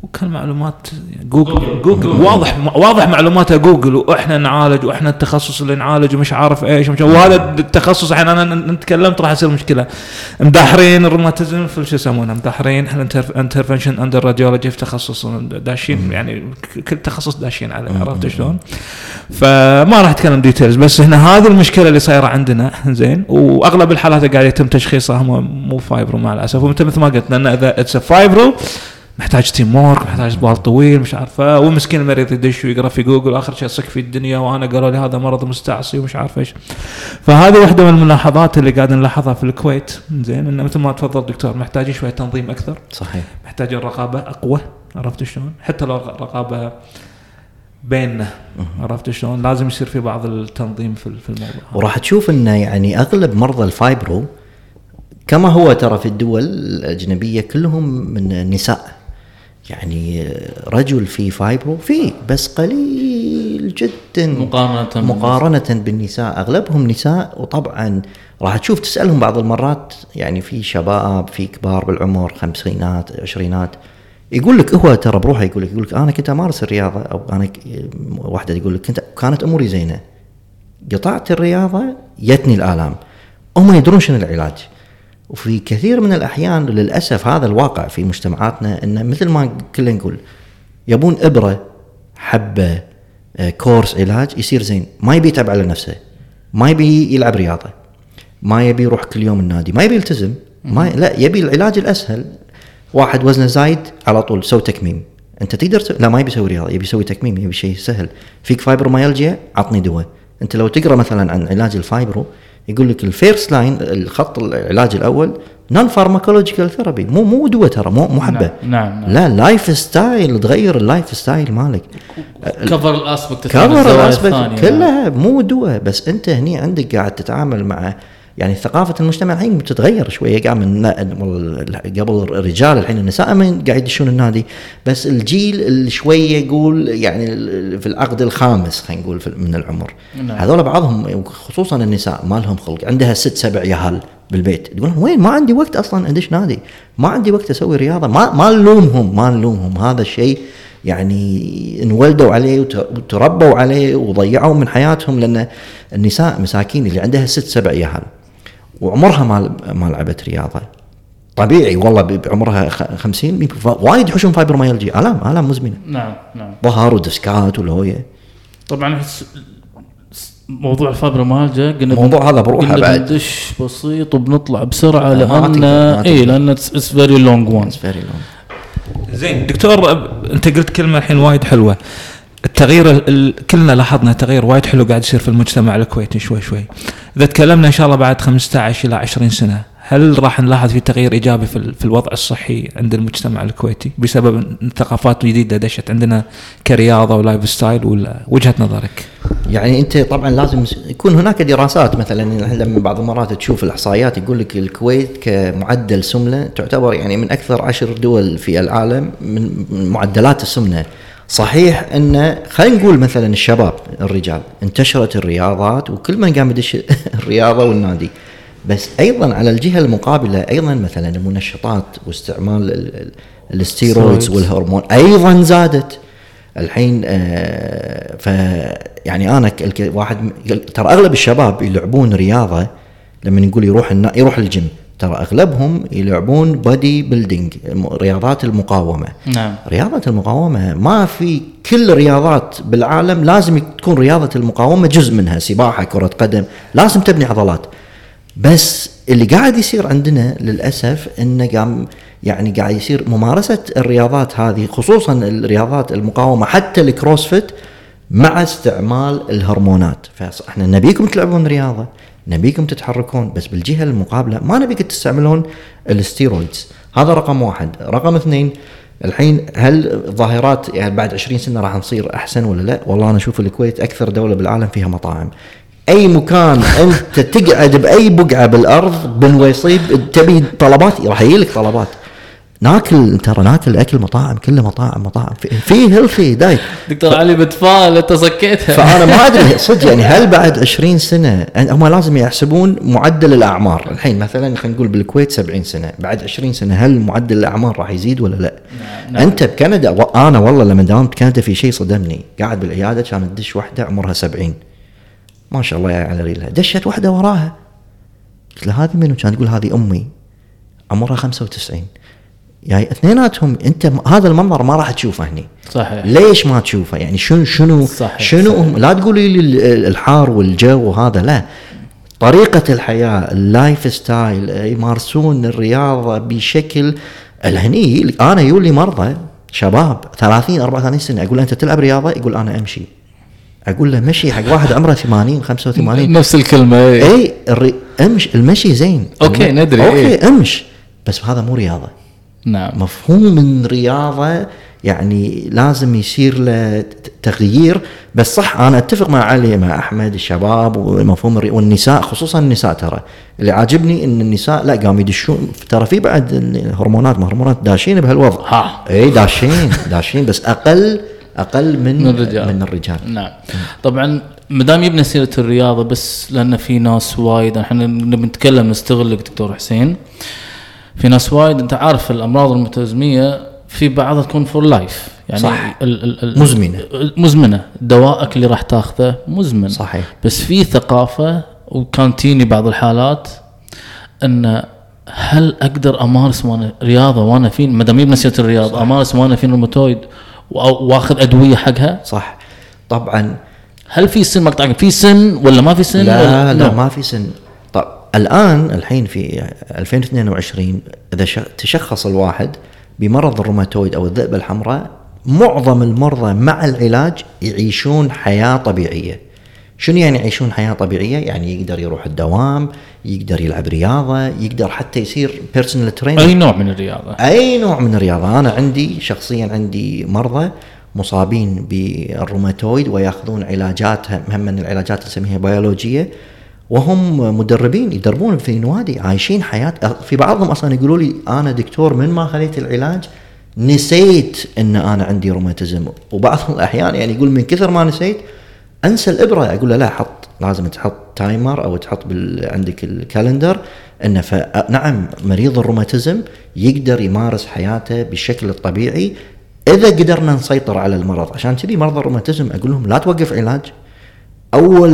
وكان معلومات Google Google واضح واضح معلوماته جوجل وإحنا نعالج وإحنا التخصص اللي نعالج ومش عارف إيش ومش وهذا التخصص الحين أنا تكلمت راح يصير مشكلة. مدحرين الروماتيزم في شو يسمونه؟ مدحرين انترفنشن اندر راديولوجي في تخصص داشين؟ يعني كل تخصص داشين عليه عرفت شلون؟ فما راح أتكلم ديتيلز بس هنا هذه المشكلة اللي صايرة عندنا زين؟ وأغلب الحالات قاعد يتم تشخيصها هم مو فايبرو مع الأسف. وانت مثل ما قلت لأن إذا اتس فايبرو محتاج تيم وورك محتاج بال طويل مش عارفة. والمسكين المريض يدش ويقرأ في جوجل آخر شيء صك في الدنيا وأنا قالوا لي هذا مرض مستعصي ومش عارف إيش. فهذه واحدة من الملاحظات اللي قاعد نلاحظها في الكويت. زين انه مثل ما تفضل دكتور محتاجين شوية تنظيم أكثر. صحيح. محتاجين رقابه أقوى عرفت شلون؟ حتى لو رقابة بيننا عرفت شلون؟ لازم يصير في بعض التنظيم في في الموضوع. وراح تشوف إنه يعني أغلب مرضى ال fibro كما هو ترى في الدول الأجنبية كلهم من النساء. يعني رجل في fibro في بس قليل جدا. مقارنة بالنساء. مقارنة بالنساء. أغلبهم نساء وطبعا راح تشوف تسألهم بعض المرات يعني في شباب في كبار بالعمر خمسينات عشرينات يقول لك هو ترى بروحه يقول لك يقول لك أنا كنت أمارس الرياضة أو أنا واحدة تقول لك كنت كانت أموري زينة. قطعت الرياضة جتني الآلام. هم يدرون شنو العلاج. وفي كثير من الأحيان للأسف هذا الواقع في مجتمعاتنا انه مثل ما كلنا نقول يبون إبرة حبة آه، كورس علاج يصير زين. ما يبي يتعب على نفسه ما يبي يلعب رياضة ما يبي يروح كل يوم النادي ما يبي يلتزم ما لا يبي العلاج الأسهل. واحد وزنه زايد على طول سوي تكميم. أنت تقدر ت... لا ما يبي يسوي رياضة يبي يسوي تكميم يبي شيء سهل. فيك فايبروميالجيا؟ عطني دواء. انت لو تقرأ مثلا عن علاج ال fibro يقول لك ال first line الخط العلاج الأول non-pharmacological therapy مو مو دواء ترى مو مو حبة. نعم، نعم. لا lifestyle تغير ال lifestyle مالك كفر الاسبكت كفر الاسبكت كلها مو دواء بس انت هني عندك قاعد تتعامل مع يعني ثقافة المجتمع الحين بتتغير من لا- والله قبل الرجال الحين النساء من قاعد يدشون النادي. بس الجيل اللي شوية يقول يعني في العقد الخامس خلينا نقول من العمر. نعم. هذول بعضهم خصوصا النساء ما لهم خلق. عندها ست سبع يهال بالبيت. تقول وين؟ ما عندي وقت أصلا أدش نادي. ما عندي وقت أسوي رياضة. ما ما نلومهم ما نلومهم. هذا الشيء يعني انولدوا عليه وت- وتربوا عليه وضيعوا من حياتهم لأن النساء مساكين اللي عندها ست سبع يهال. وعمرها ما ما لعبت رياضة. طبيعي والله ب- بعمرها خ- 50 يمكن ف- وايد يحوشون فايبروميالجيا آلام آلام مزمنة. نعم نعم. ظهر ودسكات والهويه طبعا موضوع الفايبرومالجيا قلنا الموضوع هذا بروحه قلنا بعد. بندش بسيط وبنطلع بسرعة لأن اي. لأن it's very long one very long. زين دكتور أنت قلت كلمة الحين وايد حلوة. التغيير ال- ال- كلنا لاحظنا تغيير وايد حلو قاعد يصير في المجتمع الكويتي شوي شوي. اذا تكلمنا إن شاء الله بعد 15 إلى 20 سنة. هل راح نلاحظ في تغيير إيجابي في, في الوضع الصحي عند المجتمع الكويتي بسبب ثقافات جديدة دشت عندنا كرياضة و lifestyle ولا وجهة نظرك؟ يعني أنت طبعا لازم يكون هناك دراسات مثلا لما بعض المرات تشوف الإحصائيات يقول لك الكويت كمعدل سمنة تعتبر يعني من أكثر عشر دول في العالم من معدلات السمنة. صحيح أن خلينا نقول مثلا الشباب الرجال انتشرت الرياضات وكل من قام يدش الرياضة والنادي. بس أيضا على الجهة المقابلة أيضا مثلا المنشطات واستعمال ال- ال- الستيرويدز. والهرمون أيضا زادت. الحين آه ف يعني أنا واحد ترى أغلب الشباب يلعبون رياضة لما نقول يروح يروح الجيم. ترى أغلبهم يلعبون bodybuilding رياضات المقاومة. نعم. رياضة المقاومة ما في كل الرياضات بالعالم لازم تكون رياضة المقاومة جزء منها سباحة كرة قدم لازم تبني عضلات. بس اللي قاعد يصير عندنا للأسف إنه قام يعني قاعد يصير ممارسة الرياضات هذه خصوصا الرياضات المقاومة حتى ال CrossFit مع استعمال الهرمونات. فإحنا نبيكم تلعبون رياضة نبيكم تتحركون بس بالجهة المقابلة ما نبيكم تستعملون ال steroids هذا رقم واحد رقم اثنين الحين هل ظاهرات يعني بعد 20 سنة راح نصير أحسن ولا لا؟ والله أنا أشوف الكويت أكثر دولة بالعالم فيها مطاعم. أي مكان أنت تقعد بأي بقعة بالأرض بالويصيب تبي طلبات راح يجي لك طلبات ناكل ترى ناكل اكل مطاعم كله مطاعم مطاعم. في- healthy diet دكتور علي بتفائل انت سكيتها فأنا ما أدري صدق يعني هل بعد 20 سنة هم لازم يحسبون معدل الأعمار. الحين مثلا خلينا نقول بالكويت 70 سنة. بعد 20 سنة هل معدل الأعمار راح يزيد ولا لا؟ نعم. أنت بكندا و- أنا والله لما داومت بكندا في شيء صدمني. قاعد بالعيادة كانت تدش واحدة عمرها 70 ما شاء الله يا على ريلها دشت واحدة وراها. قلت لها هذه منو؟ كانت تقول هذه أمي. عمرها 95 يعني اثنيناتهم انت هذا المنظر ما راح تشوفه هني. صحيح. ليش ما تشوفه؟ يعني شنو شنو صحيح، شنو صحيح. هم لا تقولي لي ال- الحار والجو وهذا لا. طريقة الحياة ال lifestyle يمارسون الرياضة بشكل الهني أنا يولي مرضى شباب 30 34 سنة أقول له أنت تلعب رياضة؟ يقول أنا أمشي. أقول له مشي حق واحد عمره 80 85 نفس الكلمة اي اي الري... امش المشي زين. الم- ندري، أوكي إيه. أمش. بس هذا مو رياضة. نعم. مفهوم من رياضة يعني لازم يصير له تغيير. بس صح أنا أتفق مع علي مع أحمد الشباب ومفهوم. والنساء خصوصا النساء ترى. اللي عاجبني إن النساء لا قاموا يدشون. ترى في بعد الهرمونات ما هرمونات داشين بهالوضع. ها. إي داشين داشين بس أقل أقل من من الرجال. من الرجال. نعم. طبعا ما دام يبنى سيرة الرياضة بس لأن في ناس وايد إحنا نبي نتكلم نستغلك دكتور حسين. في ناس وايد أنت عارف الأمراض الروماتزمية في بعضها تكون for life يعني صح. ال ال ال مزمنة. مزمنة. دوائك اللي راح تاخذه مزمن. صحيح. بس في ثقافة وكان تيني بعض الحالات إن هل أقدر أمارس وأنا رياضة وأنا في ما دام سيره الرياضة أمارس وأنا في روماتويد وأ- وأخذ أدوية حقها؟ صح. طبعا. هل في سن مقطع في سن ولا ما في سن لا ولا لا No. ما في سن. الآن الحين في 2022 إذا تشخص الواحد بمرض الروماتويد أو الذئبه الحمراء معظم المرضى مع العلاج يعيشون حياة طبيعية. شنو يعني يعيشون حياة طبيعية؟ يعني يقدر يروح الدوام، يقدر يلعب رياضة، يقدر حتى يصير personal trainer أي نوع من الرياضة؟ أي نوع من الرياضة. أنا عندي شخصيا عندي مرضى مصابين بالروماتويد ويأخذون علاجات هم من العلاجات اللي نسميها بيولوجيه وهم مدربين يدربون في نوادي عايشين حياة. في بعضهم أصلا يقولوا لي أنا دكتور من ما خليت العلاج نسيت إن أنا عندي روماتيزم. وبعض الأحيان يعني يقول من كثر ما نسيت أنسى الإبرة. أقول له لا حط لازم تحط timer أو تحط بال... عندك ال calendar إنه ف... نعم مريض الروماتيزم يقدر يمارس حياته بالشكل الطبيعي إذا قدرنا نسيطر على المرض. عشان كذي مرضى الروماتيزم أقول لهم لا توقف علاج. أول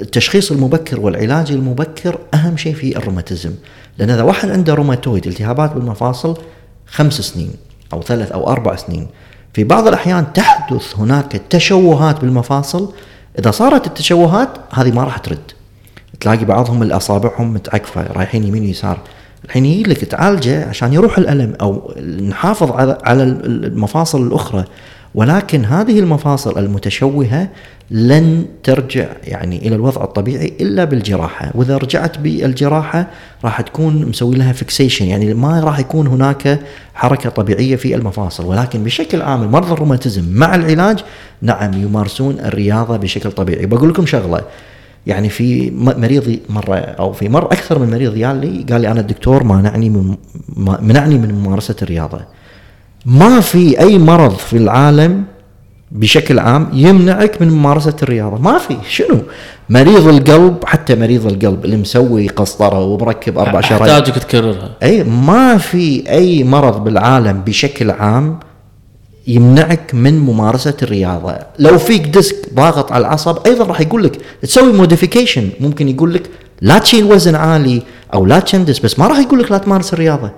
التشخيص المبكر والعلاج المبكر أهم شيء في الروماتيزم لأن إذا واحد عنده روماتويد التهابات بالمفاصل خمس سنين أو ثلاث أو أربع سنين. في بعض الأحيان تحدث هناك تشوهات بالمفاصل إذا صارت التشوهات هذه ما راح ترد. تلاقي بعضهم الأصابعهم متعكفة رايحين يمين ويسار. الحين يجي لك تعالجه عشان يروح الألم أو نحافظ على المفاصل الأخرى. ولكن هذه المفاصل المتشوهة لن ترجع يعني إلى الوضع الطبيعي إلا بالجراحة، وإذا رجعت بالجراحة راح تكون مسوي لها فيكسيشن يعني ما راح يكون هناك حركة طبيعية في المفاصل، ولكن بشكل عام مرضى الروماتيزم مع العلاج نعم يمارسون الرياضة بشكل طبيعي، بقول لكم شغلة يعني في م- مريض مرة أو في مره أكثر من مريض يالي قال لي أنا الدكتور مانعني من منعني من ممارسة الرياضة. ما في أي مرض في العالم بشكل عام يمنعك من ممارسة الرياضة، ما في. شنو؟ مريض القلب حتى مريض القلب اللي مسوي قسطرة ومركب أربع شرايين أحتاجك تكررها. أي ما في أي مرض بالعالم بشكل عام يمنعك من ممارسة الرياضة، لو فيك disc ضاغط على العصب أيضا راح يقول لك تسوي modification ممكن يقول لك لا تشيل وزن عالي أو لا تدنس بس ما راح يقول لك لا تمارس الرياضة.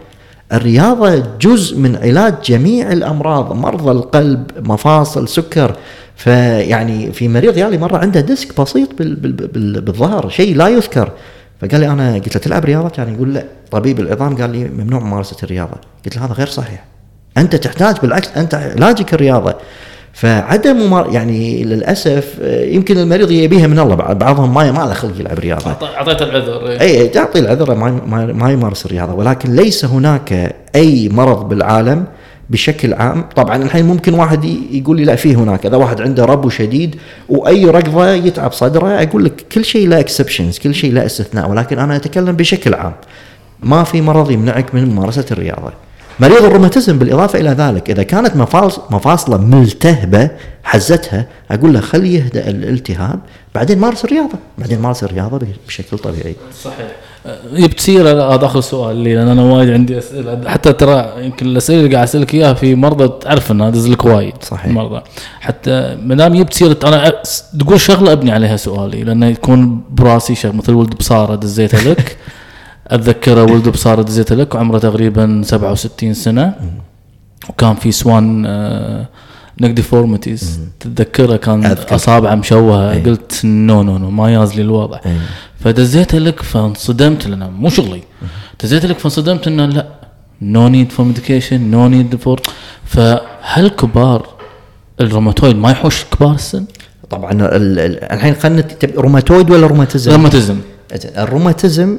الرياضة جزء من علاج جميع الأمراض، مرضى القلب، مفاصل، سكر، فيعني في مريض يالي مرة عنده disc بسيط بال بال بال بالظهر شيء لا يذكر. فقال لي أنا قلت له تلعب رياضة؟ كان يقول لا. طبيب العظام قال لي ممنوع ممارسة الرياضة. قلت له هذا غير صحيح. أنت تحتاج بالعكس أنت علاجك الرياضة. فعدم ممار... يعني للأسف آه، يمكن المريض يبيها من الله. بعض- بعضهم ما ما له خلق يلعب رياضة. أعطيت العذر إيه. اي تعطي العذر ما, ما, ما يمارس الرياضة. ولكن ليس هناك أي مرض بالعالم بشكل عام. طبعا الحين ممكن واحد يقول لي لا في هناك. إذا واحد عنده ربو شديد وأي ركضة يتعب صدره أقول لك كل شيء له exceptions كل شيء له استثناء. ولكن أنا أتكلم بشكل عام. ما في مرض يمنعك من ممارسة الرياضة. مريض الروماتيزم بالإضافة إلى ذلك إذا كانت مفاص- مفاصله ملتهبة حزتها أقول له خلي يهدأ الالتهاب بعدين مارس الرياضة بعدين مارس الرياضة بشكل طبيعي. صحيح. جبت سيره هذا آخر سؤال لي لأن أنا وايد عندي أسئلة. حتى ترى يمكن الأسئلة اللي قاعد أسألك إياها في مرضى تعرف إنها ادز لك وايد صحيح. مرضى حتى ما دام جبت سيره أنا أ- تقول شغلة أبني عليها سؤالي لأنه يكون براسي شغلة مثل ولد بصارة دزيته لك. اتذكره ولد بصاره دزيته لك وعمره تقريبا 67 سنة. وكان في swan آه neck deformities تتذكره؟ كان أذكر. اصابعه مشوهة. أي. قلت no no no ما ياز لي الوضع. أي. فدزيت لك فانصدمت لأن مو شغلي. دزيت لك فانصدمت إنه لا no need for medication no need for فهل كبار الروماتويد ما يحوش كبار السن؟ طبعا ال- ال- الحين خلينا روماتويد ولا روماتيزم؟ روماتيزم. الروماتيزم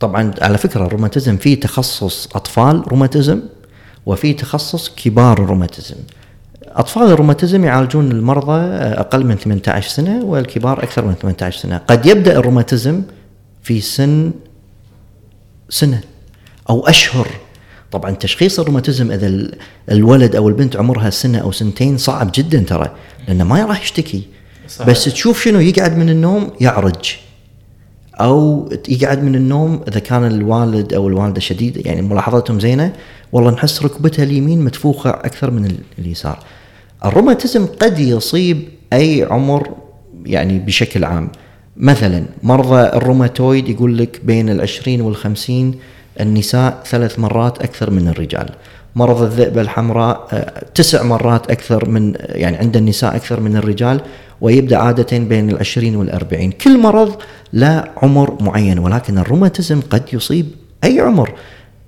طبعا على فكرة الروماتيزم في تخصص أطفال روماتيزم وفي تخصص كبار الروماتيزم. أطفال الروماتيزم يعالجون المرضى أقل من 18 سنة والكبار أكثر من 18 سنة، قد يبدأ الروماتيزم في سن سنة أو أشهر طبعا تشخيص الروماتيزم إذا ال- الولد أو البنت عمرها سنة أو سنتين صعب جدا ترى لأنه ما راح يشتكي صحيح. بس تشوف شنو يقعد من النوم يعرج أو يقعد من النوم إذا كان الوالد أو الوالدة شديد يعني ملاحظتهم زينة والله نحس ركبتها اليمين متفوخه أكثر من ال- اليسار. الروماتيزم قد يصيب أي عمر يعني بشكل عام مثلا مرضى الروماتويد يقول لك بين العشرين والخمسين النساء ثلاث مرات أكثر من الرجال. مرض الذئبه الحمراء آه، تسع مرات أكثر من يعني عند النساء أكثر من الرجال ويبدأ عادة بين العشرين والأربعين. كل مرض له عمر معين ولكن الروماتيزم قد يصيب أي عمر.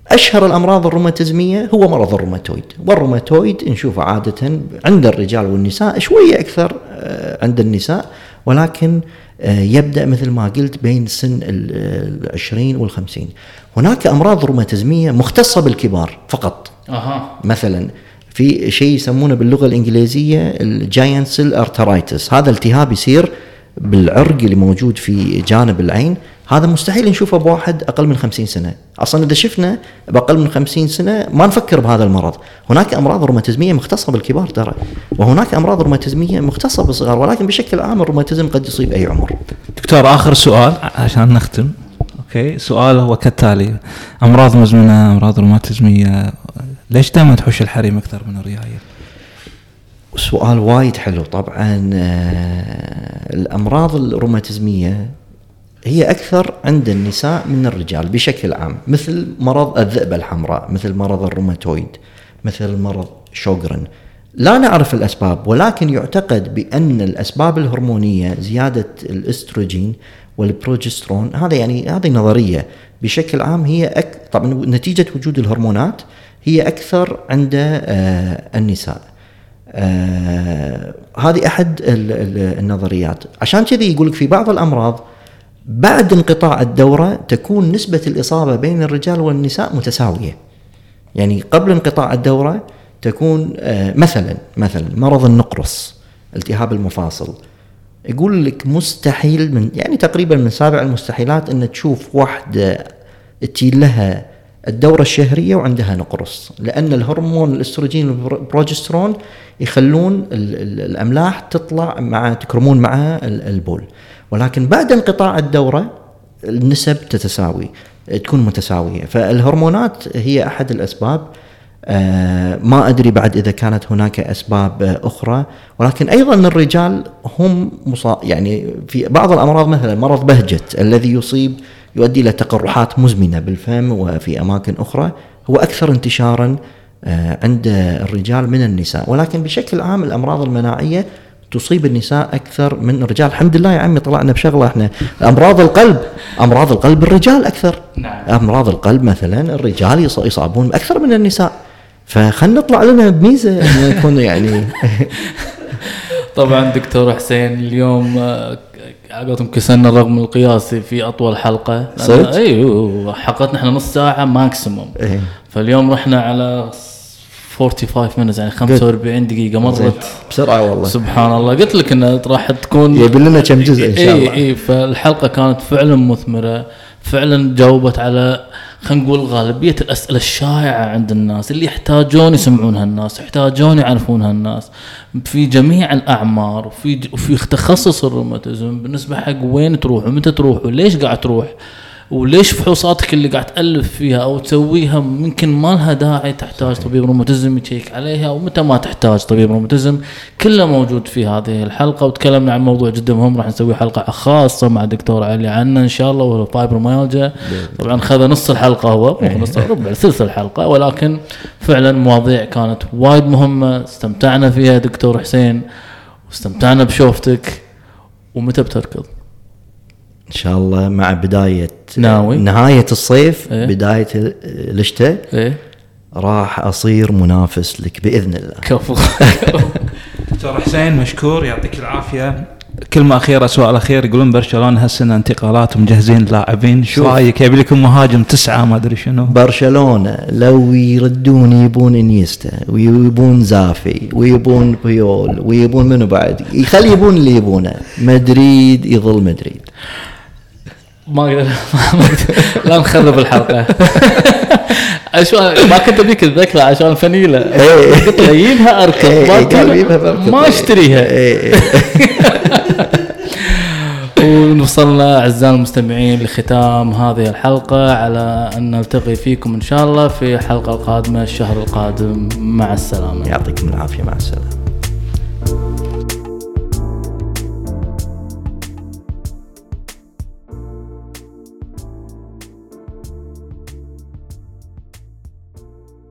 أشهر الأمراض الروماتيزمية هو مرض الروماتويد. والروماتويد نشوفه عادة عند الرجال والنساء شوية أكثر آه، عند النساء ولكن آه، يبدأ مثل ما قلت بين سن ال 20 وال 50 هناك أمراض روماتيزمية مختصة بالكبار فقط. أها. مثلا في شيء يسمونه باللغة الإنجليزية giant cell arteritis هذا التهاب يصير بالعرق اللي موجود في جانب العين. هذا مستحيل نشوفه بواحد أقل من 50 سنة. أصلا إذا شفنا بأقل من 50 سنة ما نفكر بهذا المرض. هناك أمراض روماتيزمية مختصة بالكبار ترى. وهناك أمراض روماتيزمية مختصة بالصغار ولكن بشكل عام الروماتيزم قد يصيب أي عمر. دكتور آخر سؤال عشان نختم. okay سؤال هو كالتالي. أمراض مزمنة أمراض روماتيزمية ليش دائما تحوش الحريم أكثر من الرياييل؟ سؤال وايد حلو طبعا آه، الأمراض الروماتيزمية هي أكثر عند النساء من الرجال بشكل عام مثل مرض الذئبه الحمراء مثل مرض الروماتويد مثل مرض شوغرن لا نعرف الأسباب ولكن يعتقد بأن الأسباب الهرمونية زيادة الأستروجين والبروجسترون هذا يعني هذه نظرية بشكل عام هي أك... طبعا نتيجة وجود الهرمونات هي أكثر عند آه، النساء. آه هذه ال- النظريات. عشان كذي يقول لك في بعض الأمراض بعد انقطاع الدورة تكون نسبة الإصابة بين الرجال والنساء متساوية. يعني قبل انقطاع الدورة تكون آه مثلا مثلا مرض النقرس التهاب المفاصل. يقول لك مستحيل من يعني تقريبا من سابع المستحيلات إن تشوف واحدة تجي لها الدورة الشهرية وعندها نقرس لأن الهرمون الاستروجين والبروجسترون يخلون ال- ال- الأملاح تطلع مع تكرمون مع ال- البول. ولكن بعد انقطاع الدورة النسب تتساوي تكون متساوية. فالهرمونات هي أحد الأسباب. آه، ما أدري بعد إذا كانت هناك أسباب آه، أخرى. ولكن أيضا الرجال هم. يعني في بعض الأمراض مثلا مرض بهجت الذي يصيب يؤدي إلى تقرحات مزمنة بالفم وفي أماكن أخرى هو أكثر انتشارا آه، عند الرجال من النساء. ولكن بشكل عام الأمراض المناعية تصيب النساء أكثر من الرجال. الحمد لله يا عمي طلعنا بشغلة إحنا. أمراض القلب أمراض القلب الرجال أكثر. نعم. أمراض القلب مثلا الرجال يص- يصابون أكثر من النساء. فخلنا نطلع لنا بميزة نكون يعني طبعا دكتور حسين اليوم على قولتهم كسرنا الرقم القياسي في أطول حلقة. صدق؟ اي حلقتنا إحنا نص ساعة ماكسيموم إيه. فاليوم رحنا على 45 minutes يعني 45 دقيقة مرت. بسرعة والله. سبحان الله. قلت لك انها راح تكون يبي لنا كم جزء إن شاء اي الله. اي فالحلقة كانت فعلا مثمرة. فعلا جاوبت على خلينا نقول غالبية الأسئلة الشائعة عند الناس اللي يحتاجون يسمعونها الناس يحتاجون يعرفونها الناس في جميع الأعمار وفي وفي تخصص الروماتيزم بالنسبة حق وين تروح ومتى تروح وليش قاعد تروح وليش فحوصاتك اللي قاعد تألف فيها أو تسويها ممكن ما لها داعي تحتاج طبيب روماتيزم يشيك عليها ومتى ما تحتاج طبيب روماتيزم. كله موجود في هذه الحلقة وتكلمنا عن موضوع جدا مهم راح نسوي حلقة خاصة مع الدكتور علي عنه إن شاء الله وهو فايبروميالجيا طبعا خذ نص الحلقة هو مو نص ربع ثلث الحلقة ولكن فعلا مواضيع كانت وايد مهمة. استمتعنا فيها دكتور حسين واستمتعنا بشوفتك ومتى بتركض؟ إن شاء الله مع بدايه ناوي؟ نهاية الصيف إيه. بداية الشتاء إيه. راح أصير منافس لك بإذن الله. كفو. دكتور حسين مشكور يعطيك العافية. كلمة أخيرة سؤال أخير يقولون برشلونة هالسنة انتقالات ومجهزين لاعبين. شو. رأيك؟ يبي لكم مهاجم تسعة ما أدري شنو. برشلونة لو يردون يبون إنيستا ويبون زافي ويبون بيول ويبون منو بعد؟ يخلي يبون اللي يبونه. مدريد يظل مدريد. ما أقدر. لا نخرب الحلقة. عشان ما كنت أبيك الذكرى عشان فنيله إيه. قلت له يجيبها اركض إيه، ما أشتريها. إيه، إيه. ووصلنا أعزائي المستمعين لختام هذه الحلقة على أن نلتقي فيكم إن شاء الله في الحلقة القادمة الشهر القادم. مع السلامة. يعطيكم العافية. مع السلامة.